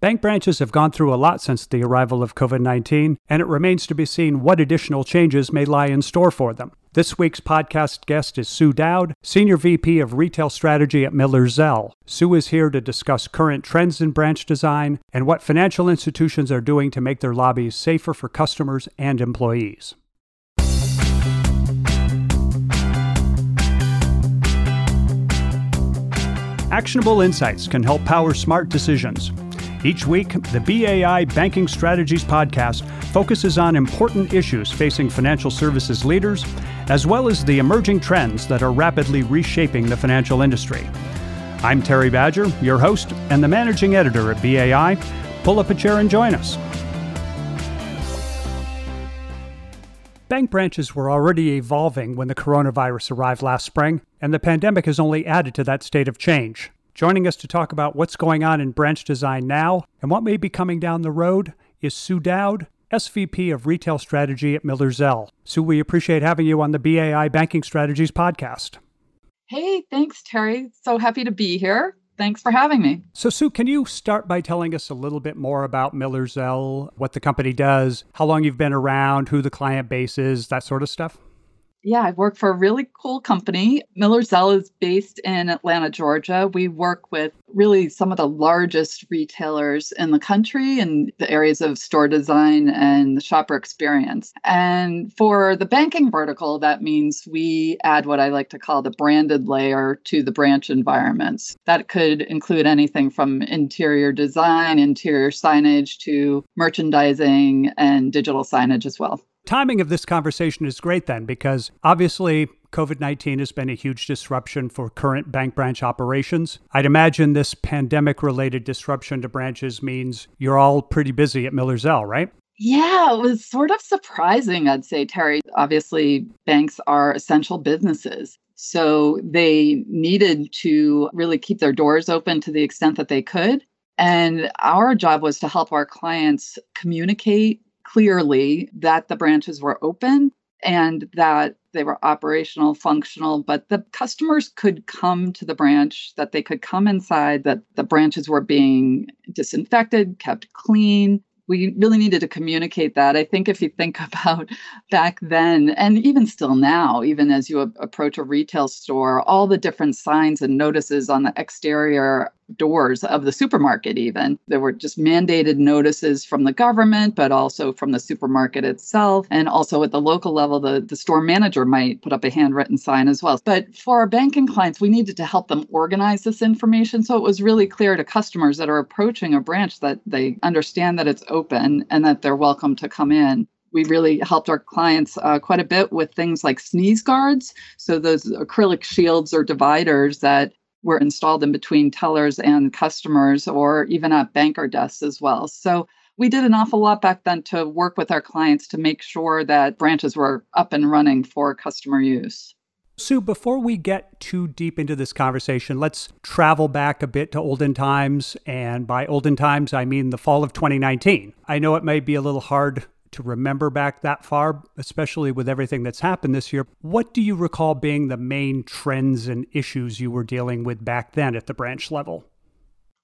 Bank branches have gone through a lot since the arrival of COVID 19, and it remains to be seen what additional changes may lie in store for them. This week's podcast guest is Sue Dowd, Senior VP of Retail Strategy at Miller Zell. Sue is here to discuss current trends in branch design and what financial institutions are doing to make their lobbies safer for customers and employees. Actionable insights can help power smart decisions. Each week, the BAI Banking Strategies podcast focuses on important issues facing financial services leaders, as well as the emerging trends that are rapidly reshaping the financial industry. I'm Terry Badger, your host and the managing editor at BAI. Pull up a chair and join us. Bank branches were already evolving when the coronavirus arrived last spring, and the pandemic has only added to that state of change. Joining us to talk about what's going on in branch design now and what may be coming down the road is Sue Dowd, SVP of Retail Strategy at Miller Zell. Sue, we appreciate having you on the BAI Banking Strategies podcast. Hey, thanks, Terry. So happy to be here. Thanks for having me. So, Sue, can you start by telling us a little bit more about Miller Zell, what the company does, how long you've been around, who the client base is, that sort of stuff? Yeah, I work for a really cool company. Miller Zell is based in Atlanta, Georgia. We work with really some of the largest retailers in the country in the areas of store design and the shopper experience. And for the banking vertical, that means we add what I like to call the branded layer to the branch environments. That could include anything from interior design, interior signage to merchandising and digital signage as well timing of this conversation is great then, because obviously COVID 19 has been a huge disruption for current bank branch operations. I'd imagine this pandemic related disruption to branches means you're all pretty busy at Miller Zell, right? Yeah, it was sort of surprising, I'd say, Terry. Obviously, banks are essential businesses. So they needed to really keep their doors open to the extent that they could. And our job was to help our clients communicate clearly that the branches were open and that they were operational, functional, but the customers could come to the branch, that they could come inside, that the branches were being disinfected, kept clean. We really needed to communicate that. I think if you think about back then, and even still now, even as you approach a retail store, all the different signs and notices on the exterior doors of the supermarket, even. There were just mandated notices from the government, but also from the supermarket itself. And also at the local level, the, the store manager might put up a handwritten sign as well. But for our banking clients, we needed to help them organize this information. So it was really clear to customers that are approaching a branch that they understand that it's open and that they're welcome to come in we really helped our clients uh, quite a bit with things like sneeze guards. So, those acrylic shields or dividers that were installed in between tellers and customers or even at banker desks as well. So we did an awful lot back then to work with our clients to make sure that branches were up and running for customer use. Sue, before we get too deep into this conversation, let's travel back a bit to olden times. And by olden times, I mean the fall of 2019. I know it may be a little hard to remember back that far, especially with everything that's happened this year. What do you recall being the main trends and issues you were dealing with back then at the branch level?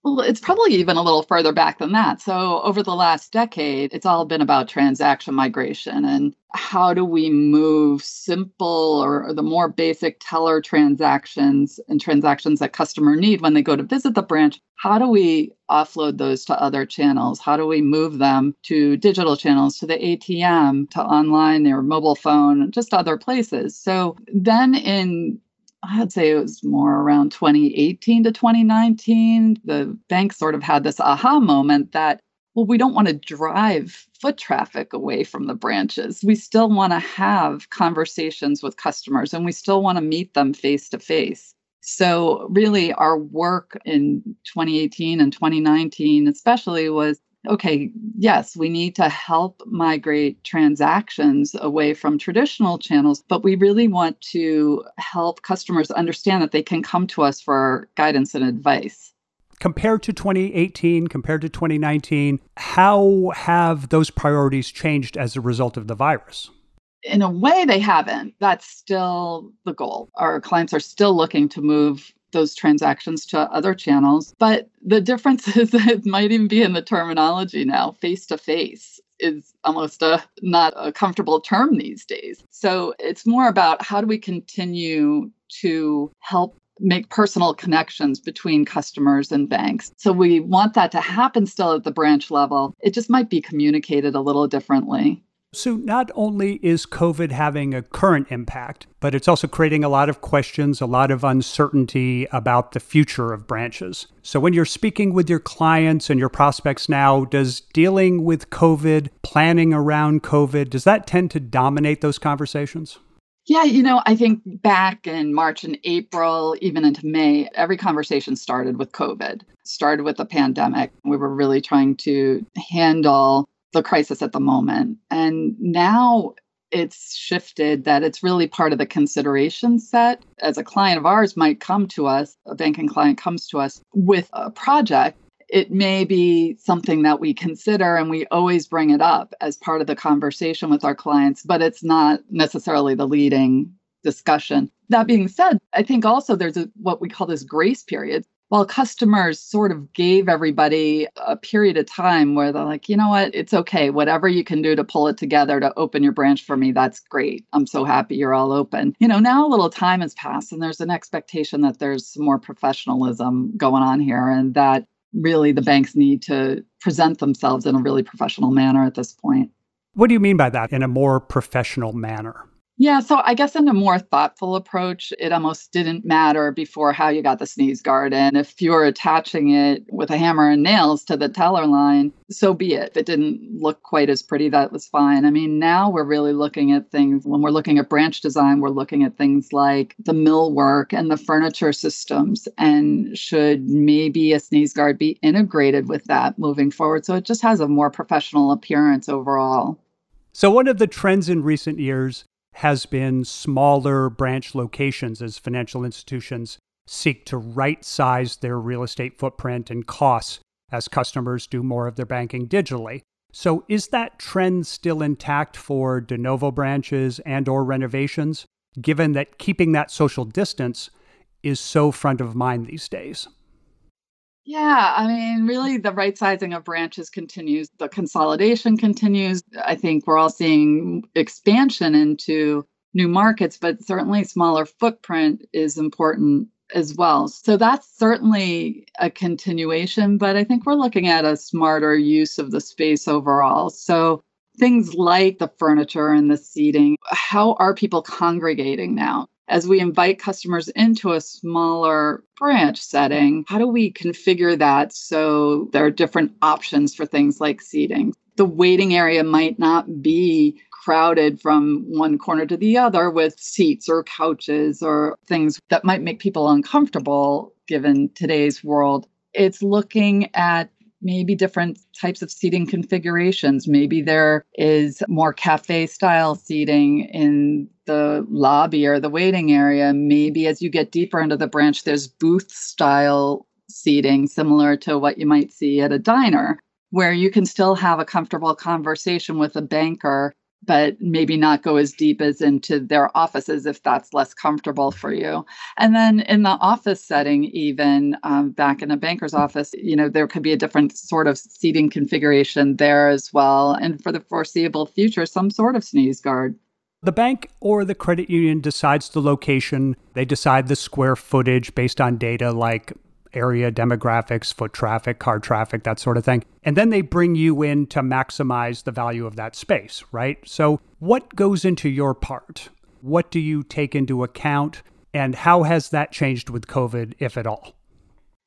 Well, it's probably even a little further back than that. So, over the last decade, it's all been about transaction migration and how do we move simple or, the more basic teller transactions and transactions that customer need when they go to visit the branch how do we offload those to other channels how do we move them to digital channels to the atm to online their mobile phone just other places so then in I'd say it was more around 2018 to 2019. The bank sort of had this aha moment that, well, we don't want to drive foot traffic away from the branches. We still want to have conversations with customers and we still want to meet them face to face. So, really, our work in 2018 and 2019, especially, was okay, yes, we need to help migrate transactions away from traditional channels, but we really want to help customers understand that they can come to us for guidance and advice. Compared to 2018, compared to 2019, how have those priorities changed as a result of the virus? In a way, they haven't. That's still the goal. Our clients are still looking to move those transactions to other channels. But the difference is that it might even be in the terminology now face to face is almost a not a comfortable term these days. So it's more about how do we continue to help make personal connections between customers and banks. So we want that to happen still at the branch level. It just might be communicated a little differently. So, not only is COVID having a current impact, but it's also creating a lot of questions, a lot of uncertainty about the future of branches. So, when you're speaking with your clients and your prospects now, does dealing with COVID, planning around COVID, does that tend to dominate those conversations? Yeah, you know, I think back in March and April, even into May, every conversation started with COVID, started with the pandemic. We were really trying to handle the crisis at the moment. And now it's shifted that it's really part of the consideration set. As a client of ours might come to us, a banking client comes to us with a project it may be something that we consider and we always bring it up as part of the conversation with our clients, but it's not necessarily the leading discussion. That being said, I think also there's a, what we call this grace period. While customers sort of gave everybody a period of time where they're like, you know what, it's okay. Whatever you can do to pull it together to open your branch for me, that's great. I'm so happy you're all open. You know, now a little time has passed and there's an expectation that there's more professionalism going on here and that really the banks need to present themselves in a really professional manner at this point. What do you mean by that in a more professional manner? Yeah, so I guess in a more thoughtful approach, it almost didn't matter before how you got the sneeze guard. And if you're attaching it with a hammer and nails to the teller line, so be it. If it didn't look quite as pretty, that was fine. I mean, now we're really looking at things, when we're looking at branch design, we're looking at things like the millwork and the furniture systems. And should maybe a sneeze guard be integrated with that moving forward? So it just has a more professional appearance overall. So, one of the trends in recent years has been smaller branch locations as financial institutions seek to right size their real estate footprint and costs as customers do more of their banking digitally. So is that trend still intact for de novo branches and or renovations given that keeping that social distance is so front of mind these days? Yeah, I mean, really, the right sizing of branches continues. The consolidation continues. I think we're all seeing expansion into new markets, but certainly smaller footprint is important as well. So that's certainly a continuation, but I think we're looking at a smarter use of the space overall. So things like the furniture and the seating, how are people congregating now? As we invite customers into a smaller branch setting, how do we configure that so there are different options for things like seating? The waiting area might not be crowded from one corner to the other with seats or couches or things that might make people uncomfortable given today's world. It's looking at maybe different types of seating configurations. Maybe there is more cafe style seating in the lobby or the waiting area. Maybe as you get deeper into the branch, there's booth style seating similar to what you might see at a diner, where you can still have a comfortable conversation with a banker but maybe not go as deep as into their offices if that's less comfortable for you. And then in the office setting, even um, back in a banker's office, you know, there could be a different sort of seating configuration there as well. And for the foreseeable future, some sort of sneeze guard. The bank or the credit union decides the location. They decide the square footage based on data like area demographics, foot traffic, car traffic, that sort of thing. And then they bring you in to maximize the value of that space, right? So, what goes into your part? What do you take into account? And how has that changed with COVID, if at all?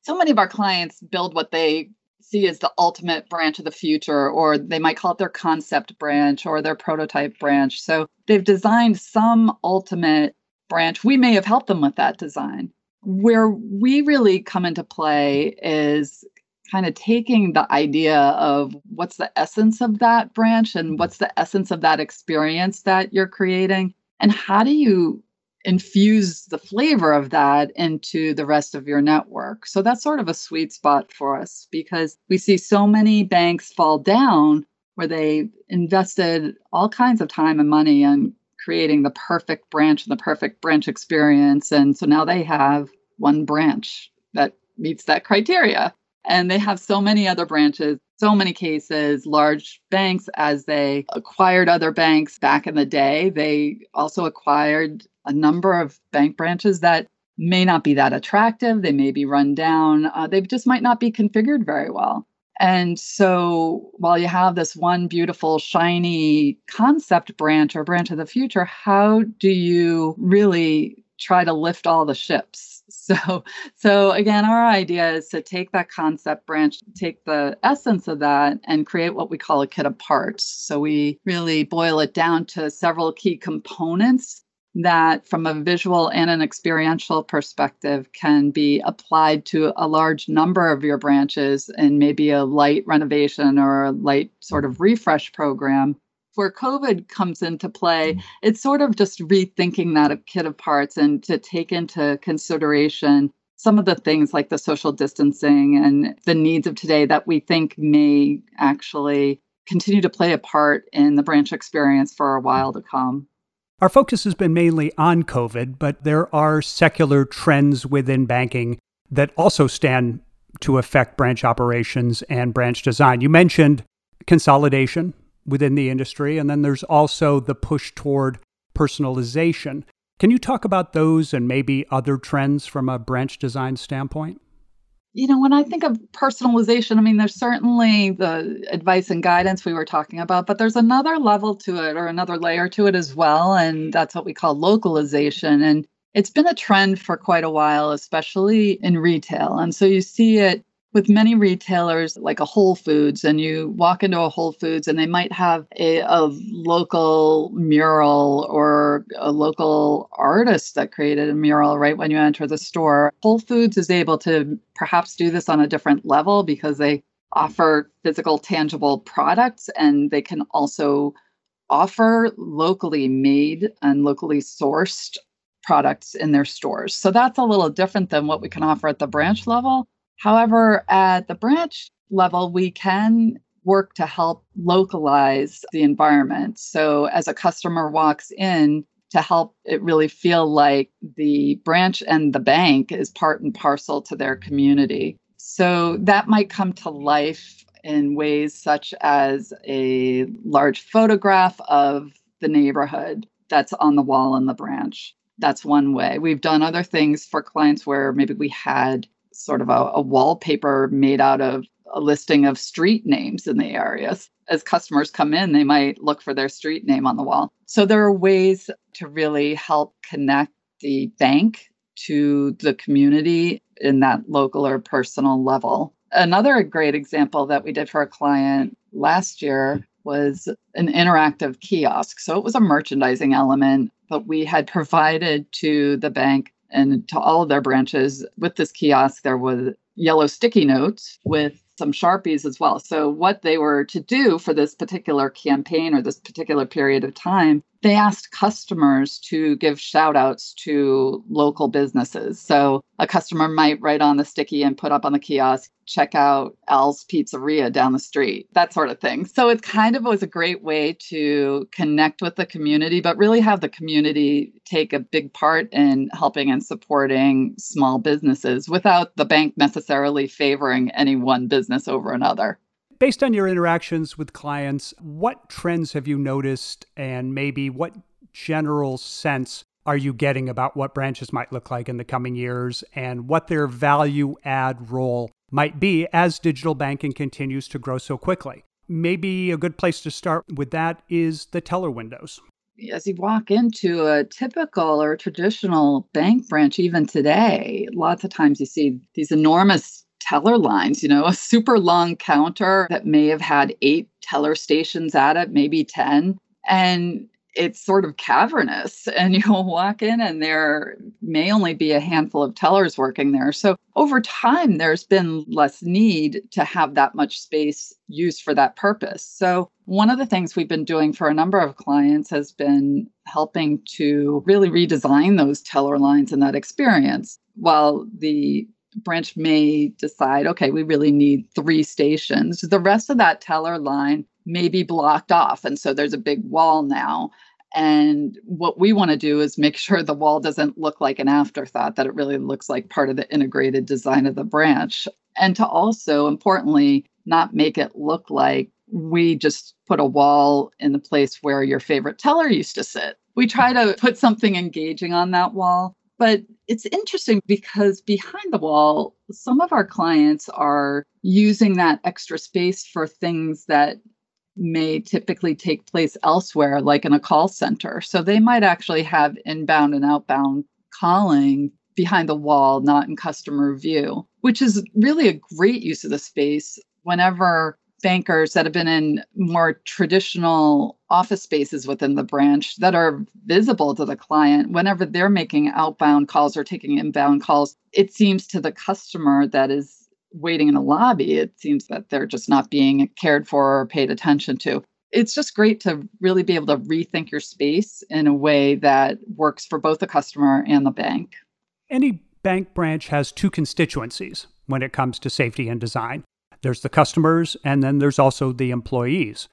So many of our clients build what they see as the ultimate branch of the future, or they might call it their concept branch or their prototype branch. So they've designed some ultimate branch. We may have helped them with that design. Where we really come into play is kind of taking the idea of what's the essence of that branch and what's the essence of that experience that you're creating and how do you infuse the flavor of that into the rest of your network. So that's sort of a sweet spot for us because we see so many banks fall down where they invested all kinds of time and money on creating the perfect branch and the perfect branch experience. And so now they have one branch that meets that criteria. And they have so many other branches, so many cases, large banks, as they acquired other banks back in the day, they also acquired a number of bank branches that may not be that attractive. They may be run down. Uh, they just might not be configured very well. And so while you have this one beautiful, shiny concept branch or branch of the future, how do you really try to lift all the ships? So, so again, our idea is to take that concept branch, take the essence of that, and create what we call a kit of parts. So we really boil it down to several key components that from a visual and an experiential perspective can be applied to a large number of your branches and maybe a light renovation or a light sort of refresh program where covid comes into play mm. it's sort of just rethinking that kit of parts and to take into consideration some of the things like the social distancing and the needs of today that we think may actually continue to play a part in the branch experience for a while to come our focus has been mainly on COVID, but there are secular trends within banking that also stand to affect branch operations and branch design. You mentioned consolidation within the industry, and then there's also the push toward personalization. Can you talk about those and maybe other trends from a branch design standpoint? you know, when I think of personalization, I mean, there's certainly the advice and guidance we were talking about, but there's another level to it or another layer to it as well. And that's what we call localization. And it's been a trend for quite a while, especially in retail. And so you see it with many retailers like a Whole Foods, and you walk into a Whole Foods and they might have a, a local mural or a local artist that created a mural right when you enter the store. Whole Foods is able to perhaps do this on a different level because they offer physical, tangible products and they can also offer locally made and locally sourced products in their stores. So that's a little different than what we can offer at the branch level. However, at the branch level, we can work to help localize the environment. So as a customer walks in, to help it really feel like the branch and the bank is part and parcel to their community. So that might come to life in ways such as a large photograph of the neighborhood that's on the wall in the branch. That's one way. We've done other things for clients where maybe we had sort of a, a wallpaper made out of a listing of street names in the areas. As customers come in, they might look for their street name on the wall. So there are ways to really help connect the bank to the community in that local or personal level. Another great example that we did for a client last year was an interactive kiosk. So it was a merchandising element, but we had provided to the bank and to all of their branches with this kiosk there was yellow sticky notes with some sharpies as well. So what they were to do for this particular campaign or this particular period of time they asked customers to give shout outs to local businesses. So a customer might write on the sticky and put up on the kiosk, check out Al's Pizzeria down the street, that sort of thing. So it kind of was a great way to connect with the community, but really have the community take a big part in helping and supporting small businesses without the bank necessarily favoring any one business over another. Based on your interactions with clients, what trends have you noticed, and maybe what general sense are you getting about what branches might look like in the coming years and what their value add role might be as digital banking continues to grow so quickly? Maybe a good place to start with that is the teller windows. As you walk into a typical or traditional bank branch, even today, lots of times you see these enormous teller lines, you know, a super long counter that may have had eight teller stations at it, maybe 10. And it's sort of cavernous and you'll walk in and there may only be a handful of tellers working there. So over time there's been less need to have that much space used for that purpose. So one of the things we've been doing for a number of clients has been helping to really redesign those teller lines and that experience. While the branch may decide, okay, we really need three stations. The rest of that teller line may be blocked off. And so there's a big wall now. And what we want to do is make sure the wall doesn't look like an afterthought, that it really looks like part of the integrated design of the branch. And to also, importantly, not make it look like we just put a wall in the place where your favorite teller used to sit. We try to put something engaging on that wall. But it's interesting because behind the wall, some of our clients are using that extra space for things that may typically take place elsewhere, like in a call center. So they might actually have inbound and outbound calling behind the wall, not in customer view, which is really a great use of the space whenever bankers that have been in more traditional office spaces within the branch that are visible to the client whenever they're making outbound calls or taking inbound calls it seems to the customer that is waiting in a lobby, it seems that they're just not being cared for or paid attention to. It's just great to really be able to rethink your space in a way that works for both the customer and the bank. Any bank branch has two constituencies when it comes to safety and design there's the customers, and then there's also the employees.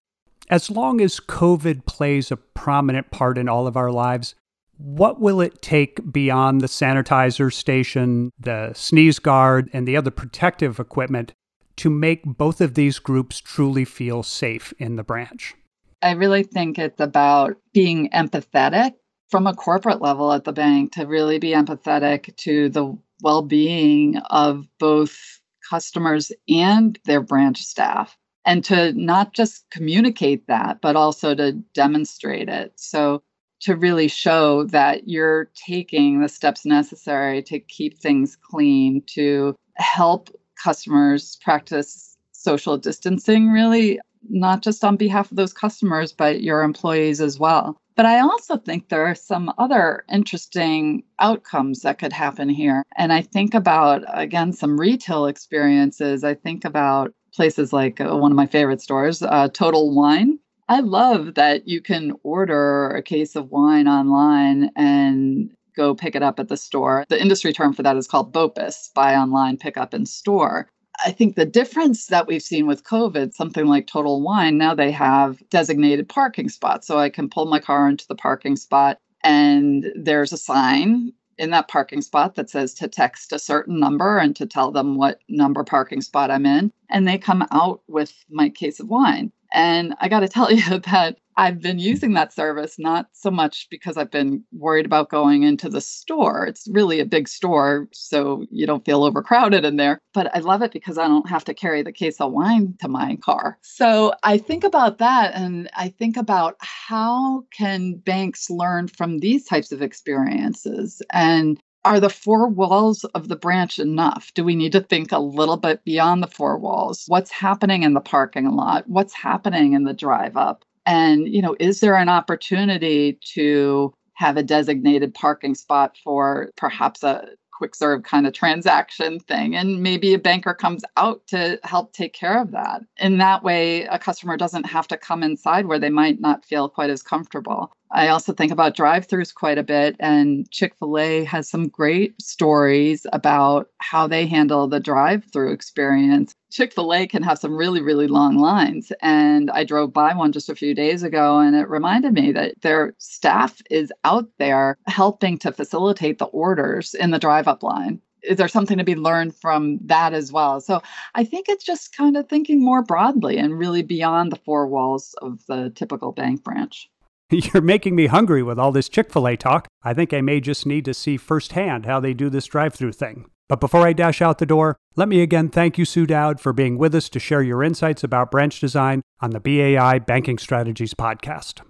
As long as COVID plays a prominent part in all of our lives, what will it take beyond the sanitizer station, the sneeze guard, and the other protective equipment to make both of these groups truly feel safe in the branch? I really think it's about being empathetic from a corporate level at the bank to really be empathetic to the well being of both customers and their branch staff. And to not just communicate that, but also to demonstrate it. So to really show that you're taking the steps necessary to keep things clean, to help customers practice social distancing, really, not just on behalf of those customers, but your employees as well. But I also think there are some other interesting outcomes that could happen here. And I think about, again, some retail experiences. I think about places like uh, one of my favorite stores, uh, Total Wine. I love that you can order a case of wine online and go pick it up at the store. The industry term for that is called BOPIS, buy online, pick up in store. I think the difference that we've seen with COVID, something like Total Wine, now they have designated parking spots. So I can pull my car into the parking spot and there's a sign in that parking spot that says to text a certain number and to tell them what number parking spot I'm in. And they come out with my case of wine. And I got to tell you that I've been using that service not so much because I've been worried about going into the store. It's really a big store, so you don't feel overcrowded in there. But I love it because I don't have to carry the case of wine to my car. So I think about that and I think about how can banks learn from these types of experiences and are the four walls of the branch enough? Do we need to think a little bit beyond the four walls? What's happening in the parking lot? What's happening in the drive up? And, you know, is there an opportunity to have a designated parking spot for perhaps a quick serve kind of transaction thing. And maybe a banker comes out to help take care of that. In that way, a customer doesn't have to come inside where they might not feel quite as comfortable. I also think about drive throughs quite a bit, and Chick fil A has some great stories about how they handle the drive through experience. Chick fil A can have some really, really long lines. And I drove by one just a few days ago, and it reminded me that their staff is out there helping to facilitate the orders in the drive up line is there something to be learned from that as well? So I think it's just kind of thinking more broadly and really beyond the four walls of the typical bank branch. You're making me hungry with all this Chick fil A talk. I think I may just need to see firsthand how they do this drive through thing. But before I dash out the door, let me again thank you, Sue Dowd, for being with us to share your insights about branch design on the BAI Banking Strategies podcast.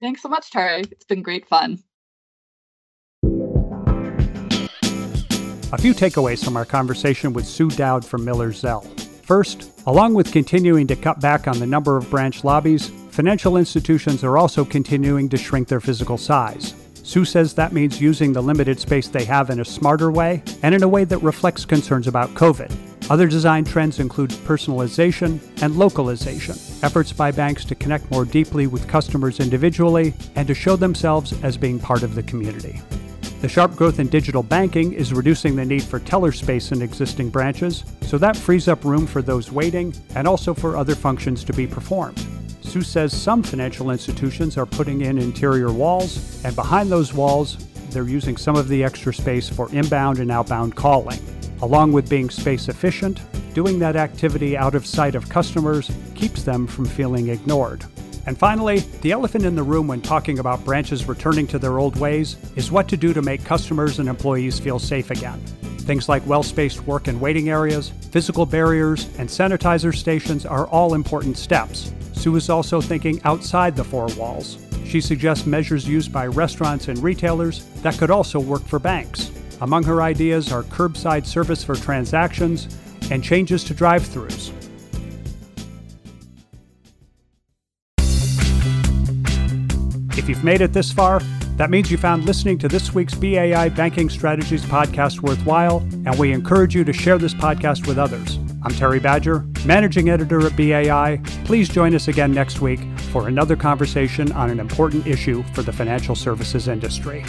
Thanks so much, Terry. It's been great fun. A few takeaways from our conversation with Sue Dowd from Miller Zell. First, along with continuing to cut back on the number of branch lobbies, financial institutions are also continuing to shrink their physical size. Sue says that means using the limited space they have in a smarter way and in a way that reflects concerns about COVID. Other design trends include personalization and localization, efforts by banks to connect more deeply with customers individually and to show themselves as being part of the community. The sharp growth in digital banking is reducing the need for teller space in existing branches, so that frees up room for those waiting and also for other functions to be performed. Sue says some financial institutions are putting in interior walls, and behind those walls, they're using some of the extra space for inbound and outbound calling. Along with being space efficient, doing that activity out of sight of customers keeps them from feeling ignored. And finally, the elephant in the room when talking about branches returning to their old ways is what to do to make customers and employees feel safe again. Things like well spaced work and waiting areas, physical barriers, and sanitizer stations are all important steps. Sue is also thinking outside the four walls. She suggests measures used by restaurants and retailers that could also work for banks. Among her ideas are curbside service for transactions and changes to drive throughs. If you've made it this far, that means you found listening to this week's BAI Banking Strategies podcast worthwhile, and we encourage you to share this podcast with others. I'm Terry Badger, managing editor at BAI. Please join us again next week for another conversation on an important issue for the financial services industry.